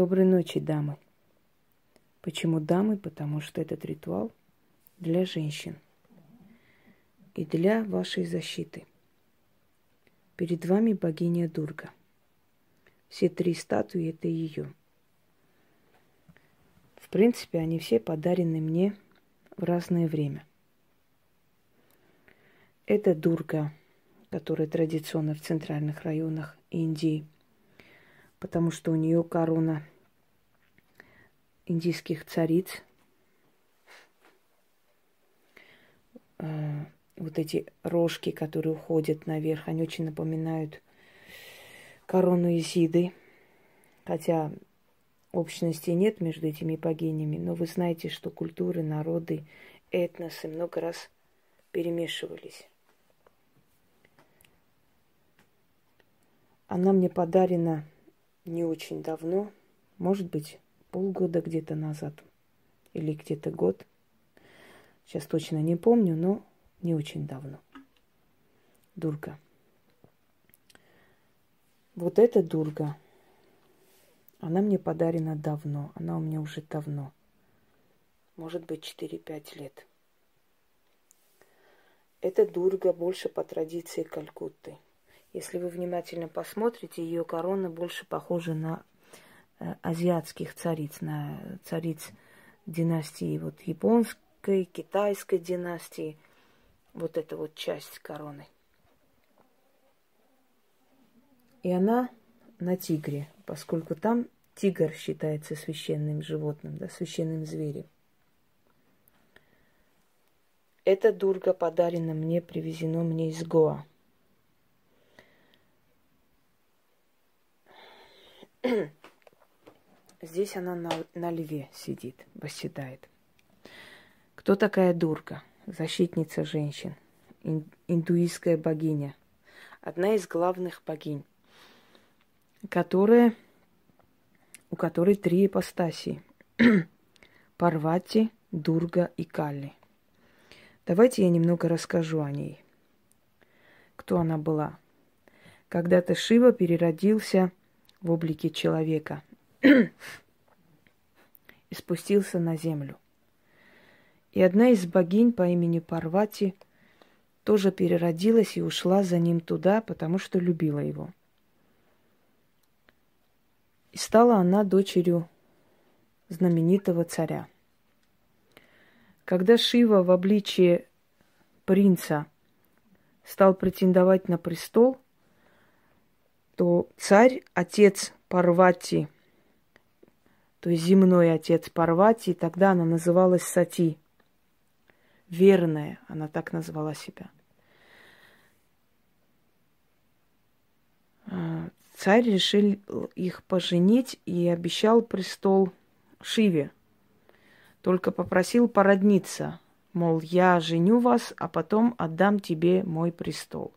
Доброй ночи, дамы. Почему дамы? Потому что этот ритуал для женщин и для вашей защиты. Перед вами богиня Дурга. Все три статуи это ее. В принципе, они все подарены мне в разное время. Это Дурга, которая традиционно в центральных районах Индии – потому что у нее корона индийских цариц. Э, вот эти рожки, которые уходят наверх, они очень напоминают корону Изиды. Хотя общности нет между этими богинями, но вы знаете, что культуры, народы, этносы много раз перемешивались. Она мне подарена не очень давно, может быть, полгода где-то назад или где-то год. Сейчас точно не помню, но не очень давно. Дурга. Вот эта дурга, она мне подарена давно. Она у меня уже давно. Может быть, 4-5 лет. Эта дурга больше по традиции Калькутты – если вы внимательно посмотрите, ее корона больше похожа на азиатских цариц, на цариц династии вот японской, китайской династии. Вот эта вот часть короны. И она на тигре, поскольку там тигр считается священным животным, да, священным зверем. Эта дурга подарена мне, привезено мне из Гоа. Здесь она на, на льве сидит, восседает. Кто такая Дурга? Защитница женщин, ин, индуистская богиня. Одна из главных богинь, которая, у которой три ипостаси. Парвати, Дурга и Калли. Давайте я немного расскажу о ней. Кто она была? Когда-то Шива переродился в облике человека и спустился на землю. И одна из богинь по имени Парвати тоже переродилась и ушла за ним туда, потому что любила его. И стала она дочерью знаменитого царя. Когда Шива в обличии принца стал претендовать на престол – то царь, отец Парвати, то есть земной отец Парвати, тогда она называлась Сати, верная, она так назвала себя. А, царь решил их поженить и обещал престол Шиве. Только попросил породниться, мол, я женю вас, а потом отдам тебе мой престол.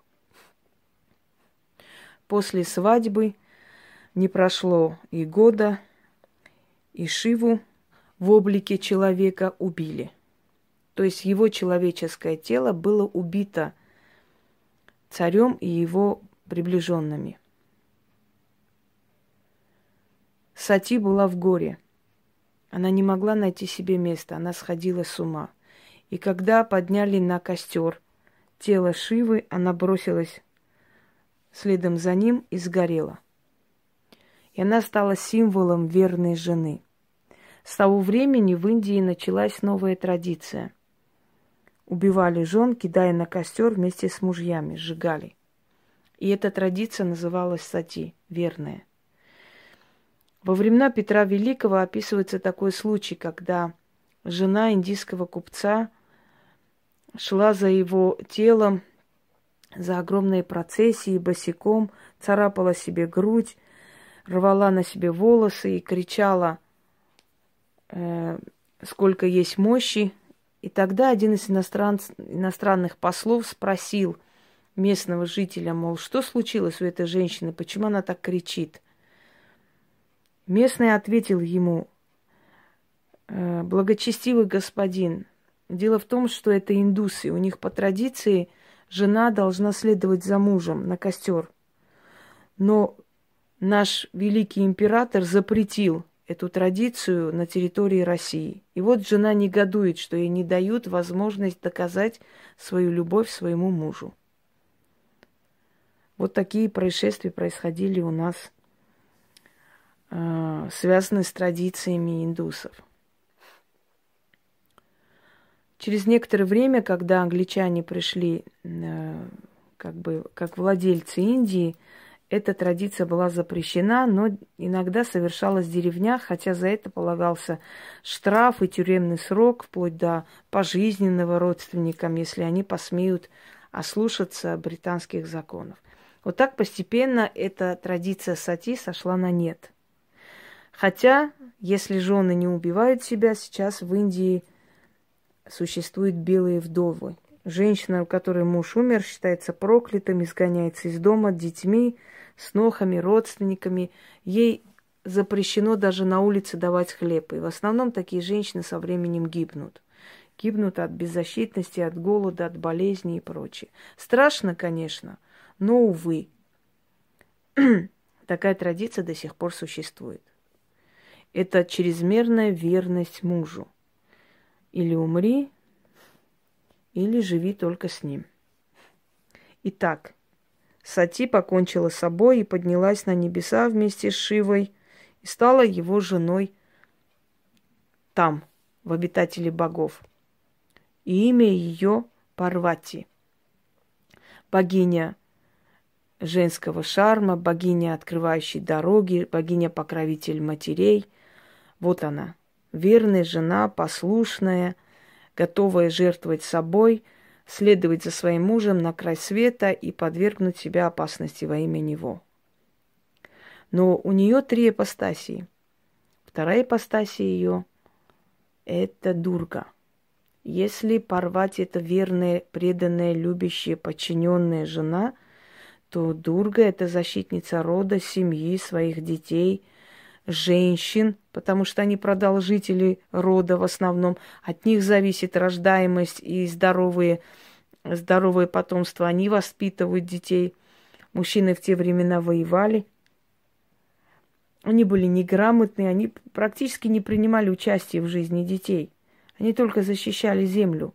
После свадьбы не прошло и года, и Шиву в облике человека убили. То есть его человеческое тело было убито царем и его приближенными. Сати была в горе. Она не могла найти себе места, она сходила с ума. И когда подняли на костер тело Шивы, она бросилась следом за ним и сгорела. И она стала символом верной жены. С того времени в Индии началась новая традиция. Убивали жен, кидая на костер вместе с мужьями, сжигали. И эта традиция называлась сати, верная. Во времена Петра Великого описывается такой случай, когда жена индийского купца шла за его телом за огромные процессии босиком, царапала себе грудь, рвала на себе волосы и кричала, э, сколько есть мощи. И тогда один из иностран... иностранных послов спросил местного жителя, мол, что случилось у этой женщины, почему она так кричит. Местный ответил ему, «Э, благочестивый господин, дело в том, что это индусы, у них по традиции – жена должна следовать за мужем на костер. Но наш великий император запретил эту традицию на территории России. И вот жена негодует, что ей не дают возможность доказать свою любовь своему мужу. Вот такие происшествия происходили у нас, э, связанные с традициями индусов. Через некоторое время, когда англичане пришли э, как бы как владельцы Индии, эта традиция была запрещена, но иногда совершалась в деревнях, хотя за это полагался штраф и тюремный срок, вплоть до пожизненного родственникам, если они посмеют ослушаться британских законов. Вот так постепенно эта традиция сати сошла на нет. Хотя, если жены не убивают себя, сейчас в Индии существуют белые вдовы. Женщина, у которой муж умер, считается проклятым, изгоняется из дома детьми, снохами, родственниками. Ей запрещено даже на улице давать хлеб. И в основном такие женщины со временем гибнут. Гибнут от беззащитности, от голода, от болезней и прочее. Страшно, конечно, но, увы, такая традиция до сих пор существует. Это чрезмерная верность мужу. Или умри, или живи только с ним. Итак, Сати покончила с собой и поднялась на небеса вместе с Шивой и стала его женой там, в обитателе богов. И имя ее Парвати. Богиня женского шарма, богиня, открывающей дороги, богиня-покровитель матерей. Вот она, верная жена, послушная, готовая жертвовать собой, следовать за своим мужем на край света и подвергнуть себя опасности во имя него. Но у нее три ипостасии. Вторая ипостасия ее – это Дурга. Если порвать это верная, преданная, любящая, подчиненная жена, то Дурга – это защитница рода, семьи, своих детей – женщин, потому что они продолжители рода в основном. От них зависит рождаемость и здоровые, здоровое потомство. Они воспитывают детей. Мужчины в те времена воевали. Они были неграмотные, они практически не принимали участие в жизни детей. Они только защищали землю,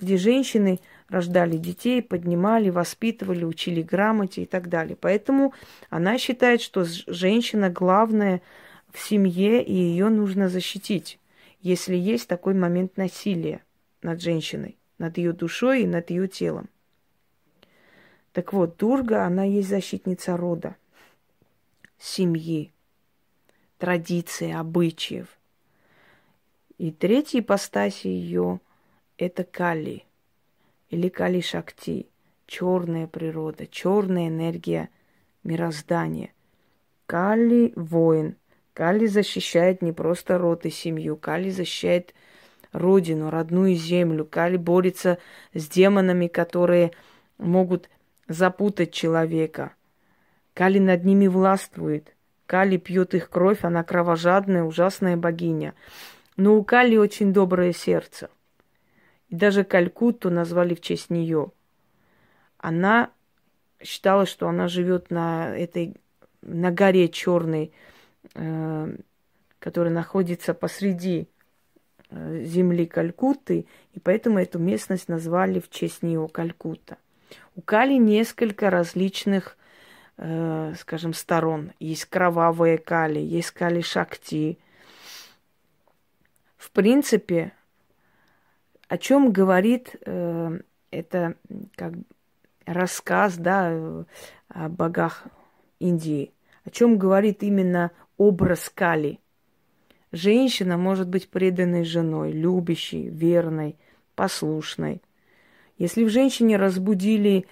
где женщины рождали детей, поднимали, воспитывали, учили грамоте и так далее. Поэтому она считает, что женщина главная в семье, и ее нужно защитить, если есть такой момент насилия над женщиной, над ее душой и над ее телом. Так вот, Дурга, она есть защитница рода, семьи, традиции, обычаев. И третья ипостась ее – это Кали – или Кали Шакти, черная природа, черная энергия мироздания. Кали – воин. Кали защищает не просто род и семью, Кали защищает родину, родную землю. Кали борется с демонами, которые могут запутать человека. Кали над ними властвует. Кали пьет их кровь, она кровожадная, ужасная богиня. Но у Кали очень доброе сердце. Даже Калькутту назвали в честь нее. Она считала, что она живет на этой на горе черной, э, которая находится посреди э, земли Калькутты, и поэтому эту местность назвали в честь нее Калькутта. У Кали несколько различных, э, скажем, сторон. Есть кровавые Кали, есть Кали Шакти. В принципе, о чем говорит э, это как рассказ, да, о богах Индии? О чем говорит именно образ Кали? Женщина может быть преданной женой, любящей, верной, послушной. Если в женщине разбудили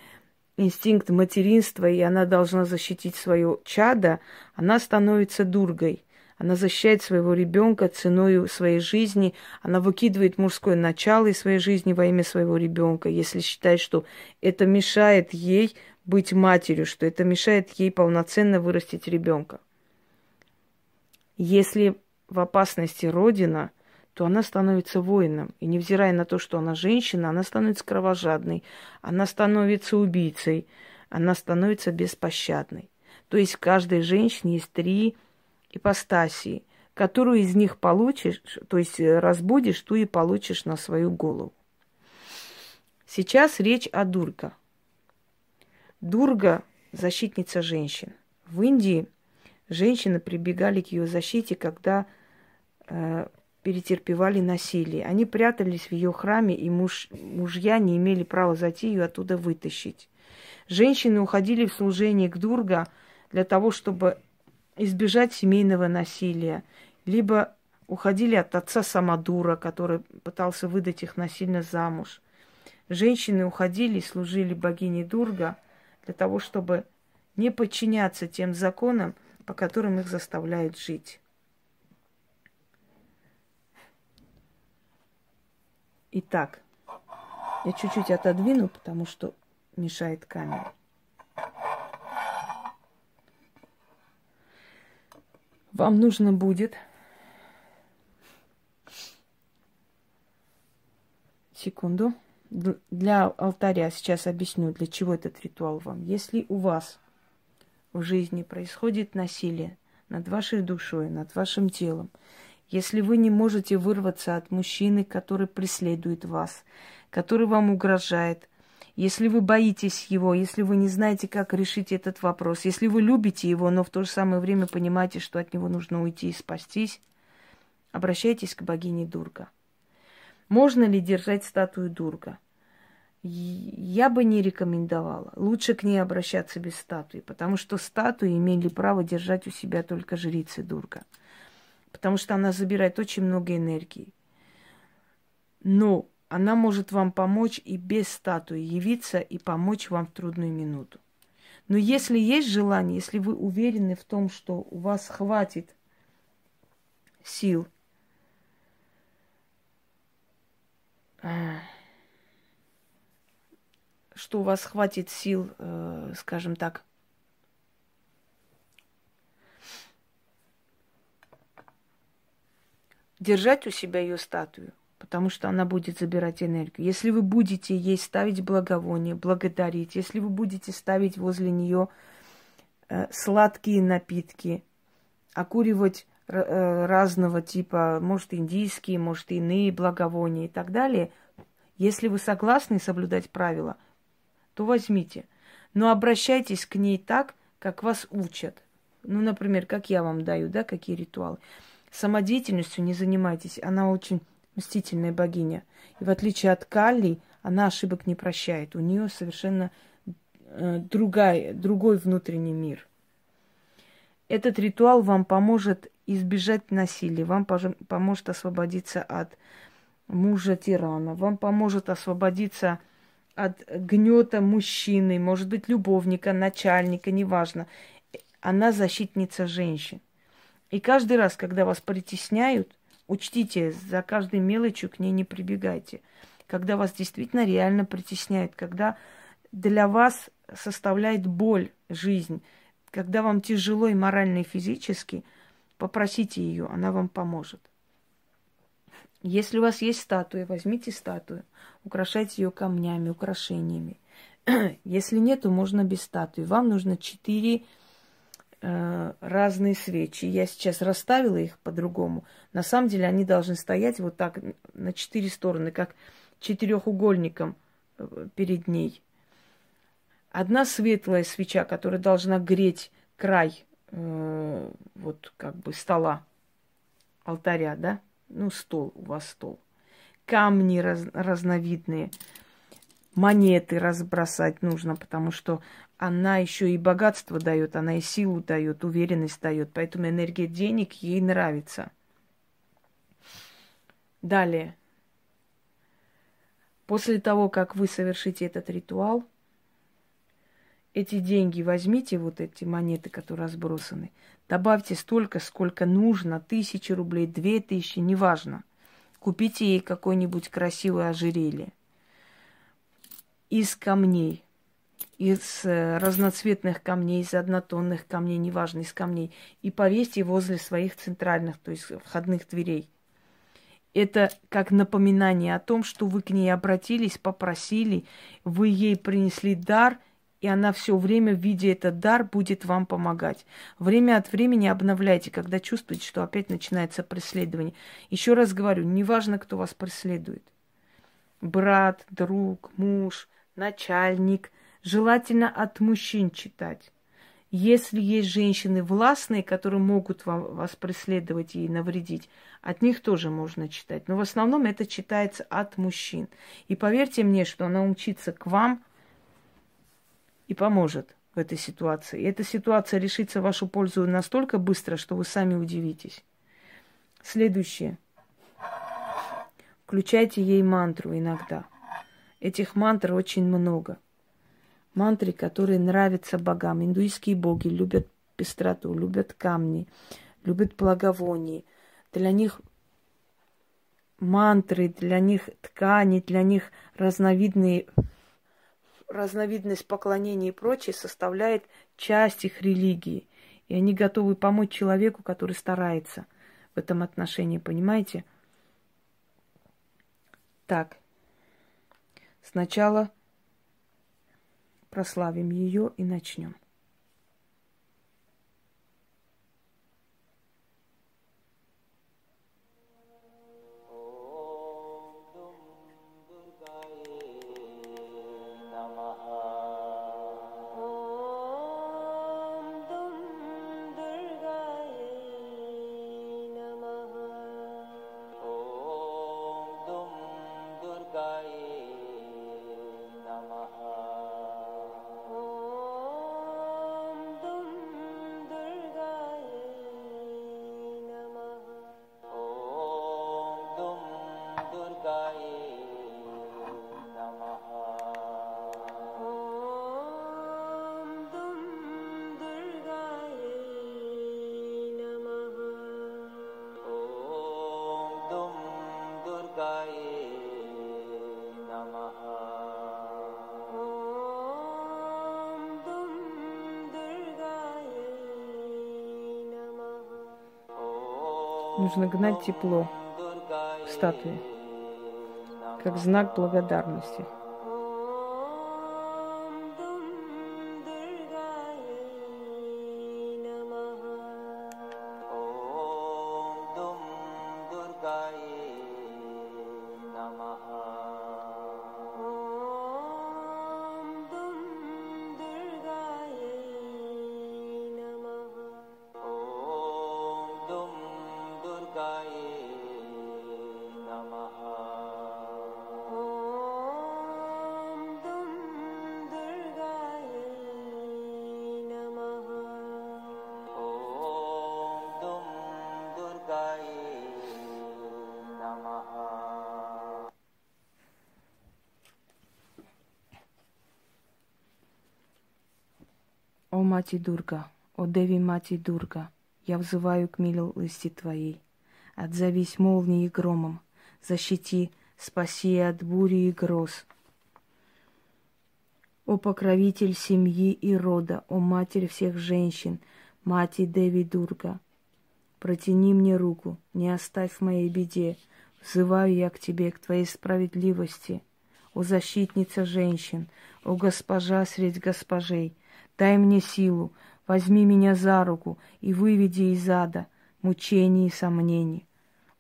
инстинкт материнства, и она должна защитить свое чадо, она становится дургой. Она защищает своего ребенка ценой своей жизни. Она выкидывает мужское начало из своей жизни во имя своего ребенка, если считает, что это мешает ей быть матерью, что это мешает ей полноценно вырастить ребенка. Если в опасности Родина, то она становится воином. И невзирая на то, что она женщина, она становится кровожадной, она становится убийцей, она становится беспощадной. То есть в каждой женщине есть три ипостасии. которую из них получишь, то есть э, разбудишь, ту и получишь на свою голову. Сейчас речь о Дурга. Дурга – защитница женщин. В Индии женщины прибегали к ее защите, когда э, перетерпевали насилие. Они прятались в ее храме, и муж, мужья не имели права зайти ее оттуда вытащить. Женщины уходили в служение к Дурга для того, чтобы избежать семейного насилия, либо уходили от отца Самадура, который пытался выдать их насильно замуж. Женщины уходили и служили богине Дурга для того, чтобы не подчиняться тем законам, по которым их заставляют жить. Итак, я чуть-чуть отодвину, потому что мешает камера. Вам нужно будет секунду. Для алтаря сейчас объясню, для чего этот ритуал вам. Если у вас в жизни происходит насилие над вашей душой, над вашим телом, если вы не можете вырваться от мужчины, который преследует вас, который вам угрожает, если вы боитесь его, если вы не знаете, как решить этот вопрос, если вы любите его, но в то же самое время понимаете, что от него нужно уйти и спастись, обращайтесь к богине Дурга. Можно ли держать статую Дурга? Я бы не рекомендовала. Лучше к ней обращаться без статуи, потому что статуи имели право держать у себя только жрицы Дурга потому что она забирает очень много энергии. Но она может вам помочь и без статуи явиться и помочь вам в трудную минуту. Но если есть желание, если вы уверены в том, что у вас хватит сил, а, что у вас хватит сил, э, скажем так, держать у себя ее статую, потому что она будет забирать энергию. Если вы будете ей ставить благовоние, благодарить, если вы будете ставить возле нее э, сладкие напитки, окуривать э, разного типа, может, индийские, может, иные благовония и так далее, если вы согласны соблюдать правила, то возьмите. Но обращайтесь к ней так, как вас учат. Ну, например, как я вам даю, да, какие ритуалы самодеятельностью не занимайтесь. Она очень мстительная богиня. И в отличие от Калли, она ошибок не прощает. У нее совершенно э, другая, другой внутренний мир. Этот ритуал вам поможет избежать насилия, вам поможет освободиться от мужа тирана, вам поможет освободиться от гнета мужчины, может быть, любовника, начальника, неважно. Она защитница женщин. И каждый раз, когда вас притесняют, учтите, за каждой мелочью к ней не прибегайте. Когда вас действительно реально притесняют, когда для вас составляет боль жизнь, когда вам тяжело и морально, и физически, попросите ее, она вам поможет. Если у вас есть статуя, возьмите статую, украшайте ее камнями, украшениями. Если нету, можно без статуи. Вам нужно четыре Э, разные свечи. Я сейчас расставила их по-другому. На самом деле они должны стоять вот так на четыре стороны, как четырехугольником э, перед ней. Одна светлая свеча, которая должна греть край э, вот как бы стола, алтаря, да? Ну, стол, у вас стол. Камни раз, разновидные, монеты разбросать нужно, потому что она еще и богатство дает, она и силу дает, уверенность дает. Поэтому энергия денег ей нравится. Далее. После того, как вы совершите этот ритуал, эти деньги возьмите, вот эти монеты, которые разбросаны, добавьте столько, сколько нужно, тысячи рублей, две тысячи, неважно. Купите ей какое-нибудь красивое ожерелье из камней, из э, разноцветных камней, из однотонных камней, неважно, из камней, и повесьте возле своих центральных, то есть входных дверей. Это как напоминание о том, что вы к ней обратились, попросили, вы ей принесли дар, и она все время, видя этот дар, будет вам помогать. Время от времени обновляйте, когда чувствуете, что опять начинается преследование. Еще раз говорю, неважно, кто вас преследует. Брат, друг, муж, начальник. Желательно от мужчин читать. Если есть женщины властные, которые могут вас преследовать и навредить, от них тоже можно читать. Но в основном это читается от мужчин. И поверьте мне, что она умчится к вам – и поможет в этой ситуации. И эта ситуация решится в вашу пользу настолько быстро, что вы сами удивитесь. Следующее. Включайте ей мантру иногда. Этих мантр очень много. Мантры, которые нравятся богам. Индуистские боги любят пестроту, любят камни, любят благовония. Для них мантры, для них ткани, для них разновидные разновидность поклонения и прочее составляет часть их религии. И они готовы помочь человеку, который старается в этом отношении, понимаете? Так, сначала прославим ее и начнем. Нужно гнать тепло в статуе, как знак благодарности. Мати Дурга, о Деви Мати Дурга, я взываю к милости Твоей. Отзовись молнией и громом, защити, спаси от бури и гроз. О покровитель семьи и рода, о матерь всех женщин, мати Деви Дурга, протяни мне руку, не оставь в моей беде, взываю я к тебе, к твоей справедливости. О защитница женщин, о госпожа средь госпожей — Дай мне силу, возьми меня за руку и выведи из ада мучений и сомнений.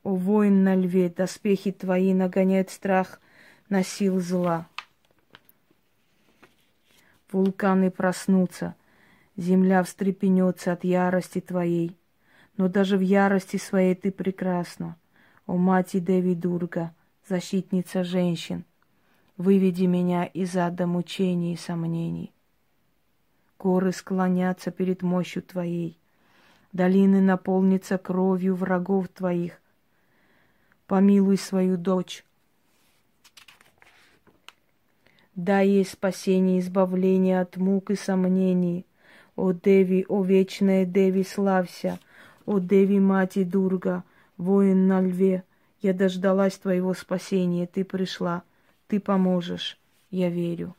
О, воин на льве, доспехи твои нагоняют страх на сил зла. Вулканы проснутся, земля встрепенется от ярости твоей. Но даже в ярости своей ты прекрасна. О, мать Деви Дурга, защитница женщин, выведи меня из ада мучений и сомнений. Горы склонятся перед мощью Твоей. Долины наполнятся кровью врагов Твоих. Помилуй свою дочь. Дай ей спасение избавление от мук и сомнений. О Деви, о вечная Деви, славься! О Деви, мать и Дурга, воин на льве, я дождалась твоего спасения, ты пришла, ты поможешь, я верю.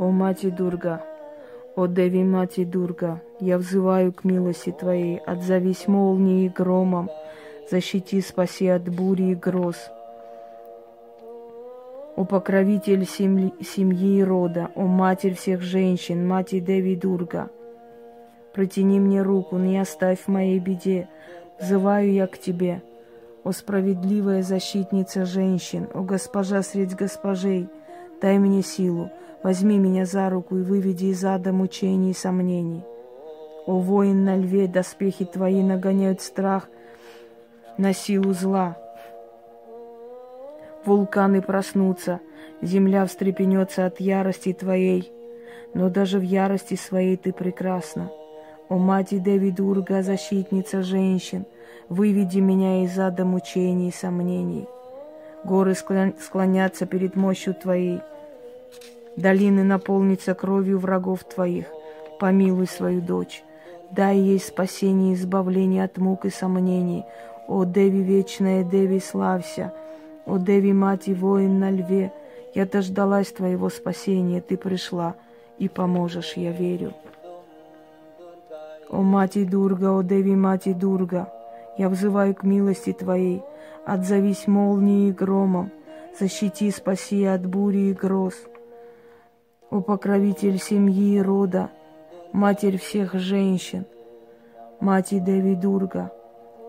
О Мати Дурга, о Деви Мати Дурга, я взываю к милости Твоей, отзовись молнией и громом, защити, спаси от бури и гроз. О покровитель семьи, семьи и рода, о матерь всех женщин, мать Деви Дурга, протяни мне руку, не оставь в моей беде, взываю я к Тебе, о справедливая защитница женщин, о госпожа средь госпожей, дай мне силу, возьми меня за руку и выведи из ада мучений и сомнений. О воин на льве, доспехи Твои нагоняют страх на силу зла, Вулканы проснутся, земля встрепенется от ярости твоей, но даже в ярости своей ты прекрасна. О, мать Деви Дурга, защитница женщин, выведи меня из ада мучений и сомнений. Горы склонятся перед мощью Твоей, долины наполнятся кровью врагов Твоих. Помилуй свою дочь, дай ей спасение и избавление от мук и сомнений. О, Деви вечная, Деви, славься! О, Деви, мать и воин на льве, я дождалась твоего спасения, ты пришла и поможешь, я верю. О, мать и Дурга, о, Деви, мать и Дурга, я взываю к милости твоей, отзовись молнией и громом, защити, спаси от бури и гроз. О, покровитель семьи и рода, матерь всех женщин, мать и Деви Дурга,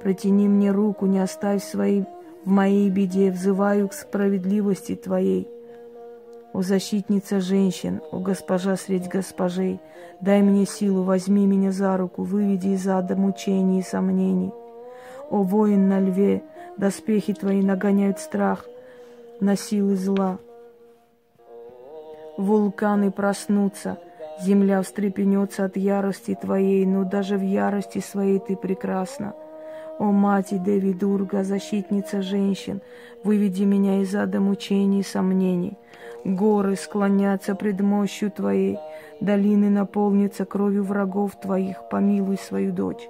протяни мне руку, не оставь свои в моей беде взываю к справедливости Твоей. О защитница женщин, о госпожа средь госпожей, дай мне силу, возьми меня за руку, выведи из ада мучений и сомнений. О воин на льве, доспехи Твои нагоняют страх на силы зла. Вулканы проснутся, земля встрепенется от ярости Твоей, но даже в ярости своей Ты прекрасна. О, Мать Деви Дурга, защитница женщин, выведи меня из ада мучений и сомнений. Горы склонятся пред мощью Твоей, долины наполнятся кровью врагов Твоих, помилуй свою дочь.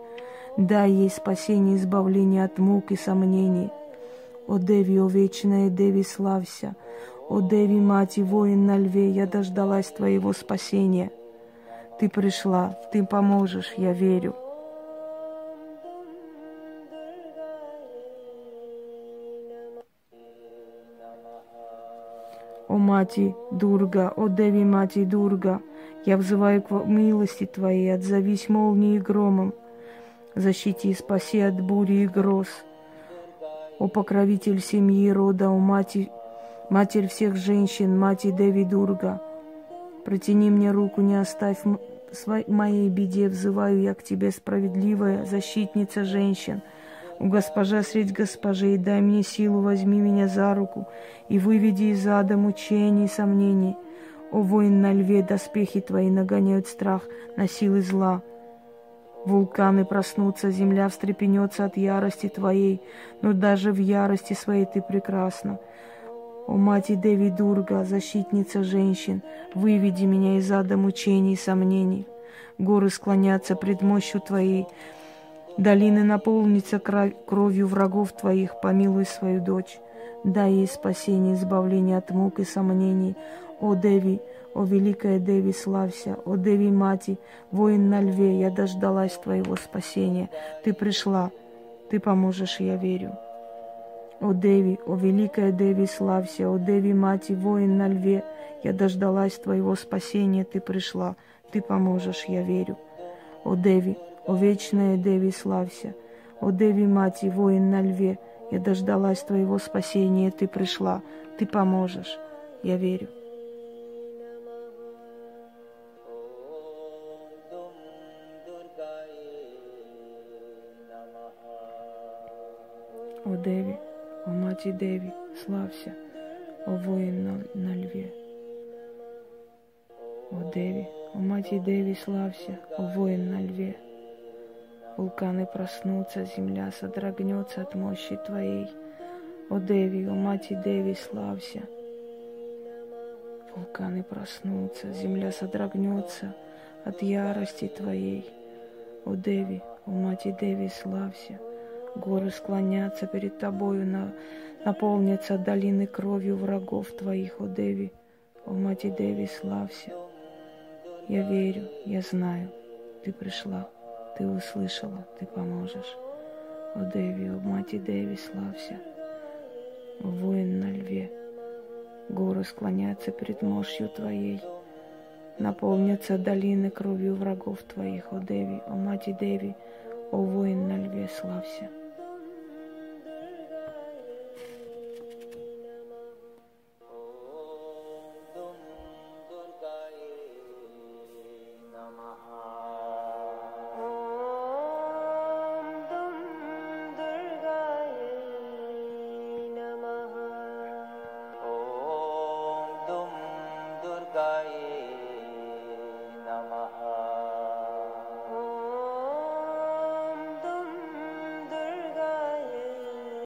Дай ей спасение и избавление от мук и сомнений. О Деви, о вечная Деви, славься! О Деви, мать и воин на льве, я дождалась Твоего спасения. Ты пришла, Ты поможешь, я верю. О Мати Дурга, о Деви Мати Дурга, я взываю к милости Твоей, отзовись молнией и громом, защити и спаси от бури и гроз. О покровитель семьи и рода, о Мати, Матерь всех женщин, Мати Деви Дурга, протяни мне руку, не оставь моей беде, взываю я к Тебе, справедливая защитница женщин – у госпожа средь госпожей, дай мне силу, возьми меня за руку и выведи из ада мучений и сомнений. О, воин на льве, доспехи твои нагоняют страх на силы зла. Вулканы проснутся, земля встрепенется от ярости твоей, но даже в ярости своей ты прекрасна. О, мать Деви Дурга, защитница женщин, выведи меня из ада мучений и сомнений. Горы склонятся пред мощью Твоей, Долины наполнятся кровью врагов твоих, помилуй свою дочь. Дай ей спасение, избавление от мук и сомнений. О Деви, о великая Деви, славься, о Деви Мати, воин на льве, я дождалась твоего спасения. Ты пришла, ты поможешь, я верю. О Деви, о великая Деви, славься, о Деви Мати, воин на льве, я дождалась твоего спасения, ты пришла, ты поможешь, я верю. О Деви, о вечная Деви, славься! О Деви, мать и воин на льве, я дождалась твоего спасения, ты пришла, ты поможешь. Я верю. О Деви, о Мати Деви, славься, о воин на, на льве. О Деви, о Мати Деви, славься, о воин на льве. Вулканы проснутся, земля содрогнется от мощи Твоей. О Деви, о Мати Деви, славься. Вулканы проснутся, земля содрогнется от ярости Твоей. О Деви, о Мати Деви, славься. Горы склонятся перед Тобою, на, наполнятся долины кровью врагов Твоих, о Деви, о Мати Деви, славься. Я верю, я знаю, ты пришла, ты услышала, ты поможешь. О Деви, о Мати Деви, славься, воин на льве. Горы склонятся перед мощью Твоей, наполнятся долины кровью врагов Твоих, о Деви, о Мати Деви, о воин на льве, славься.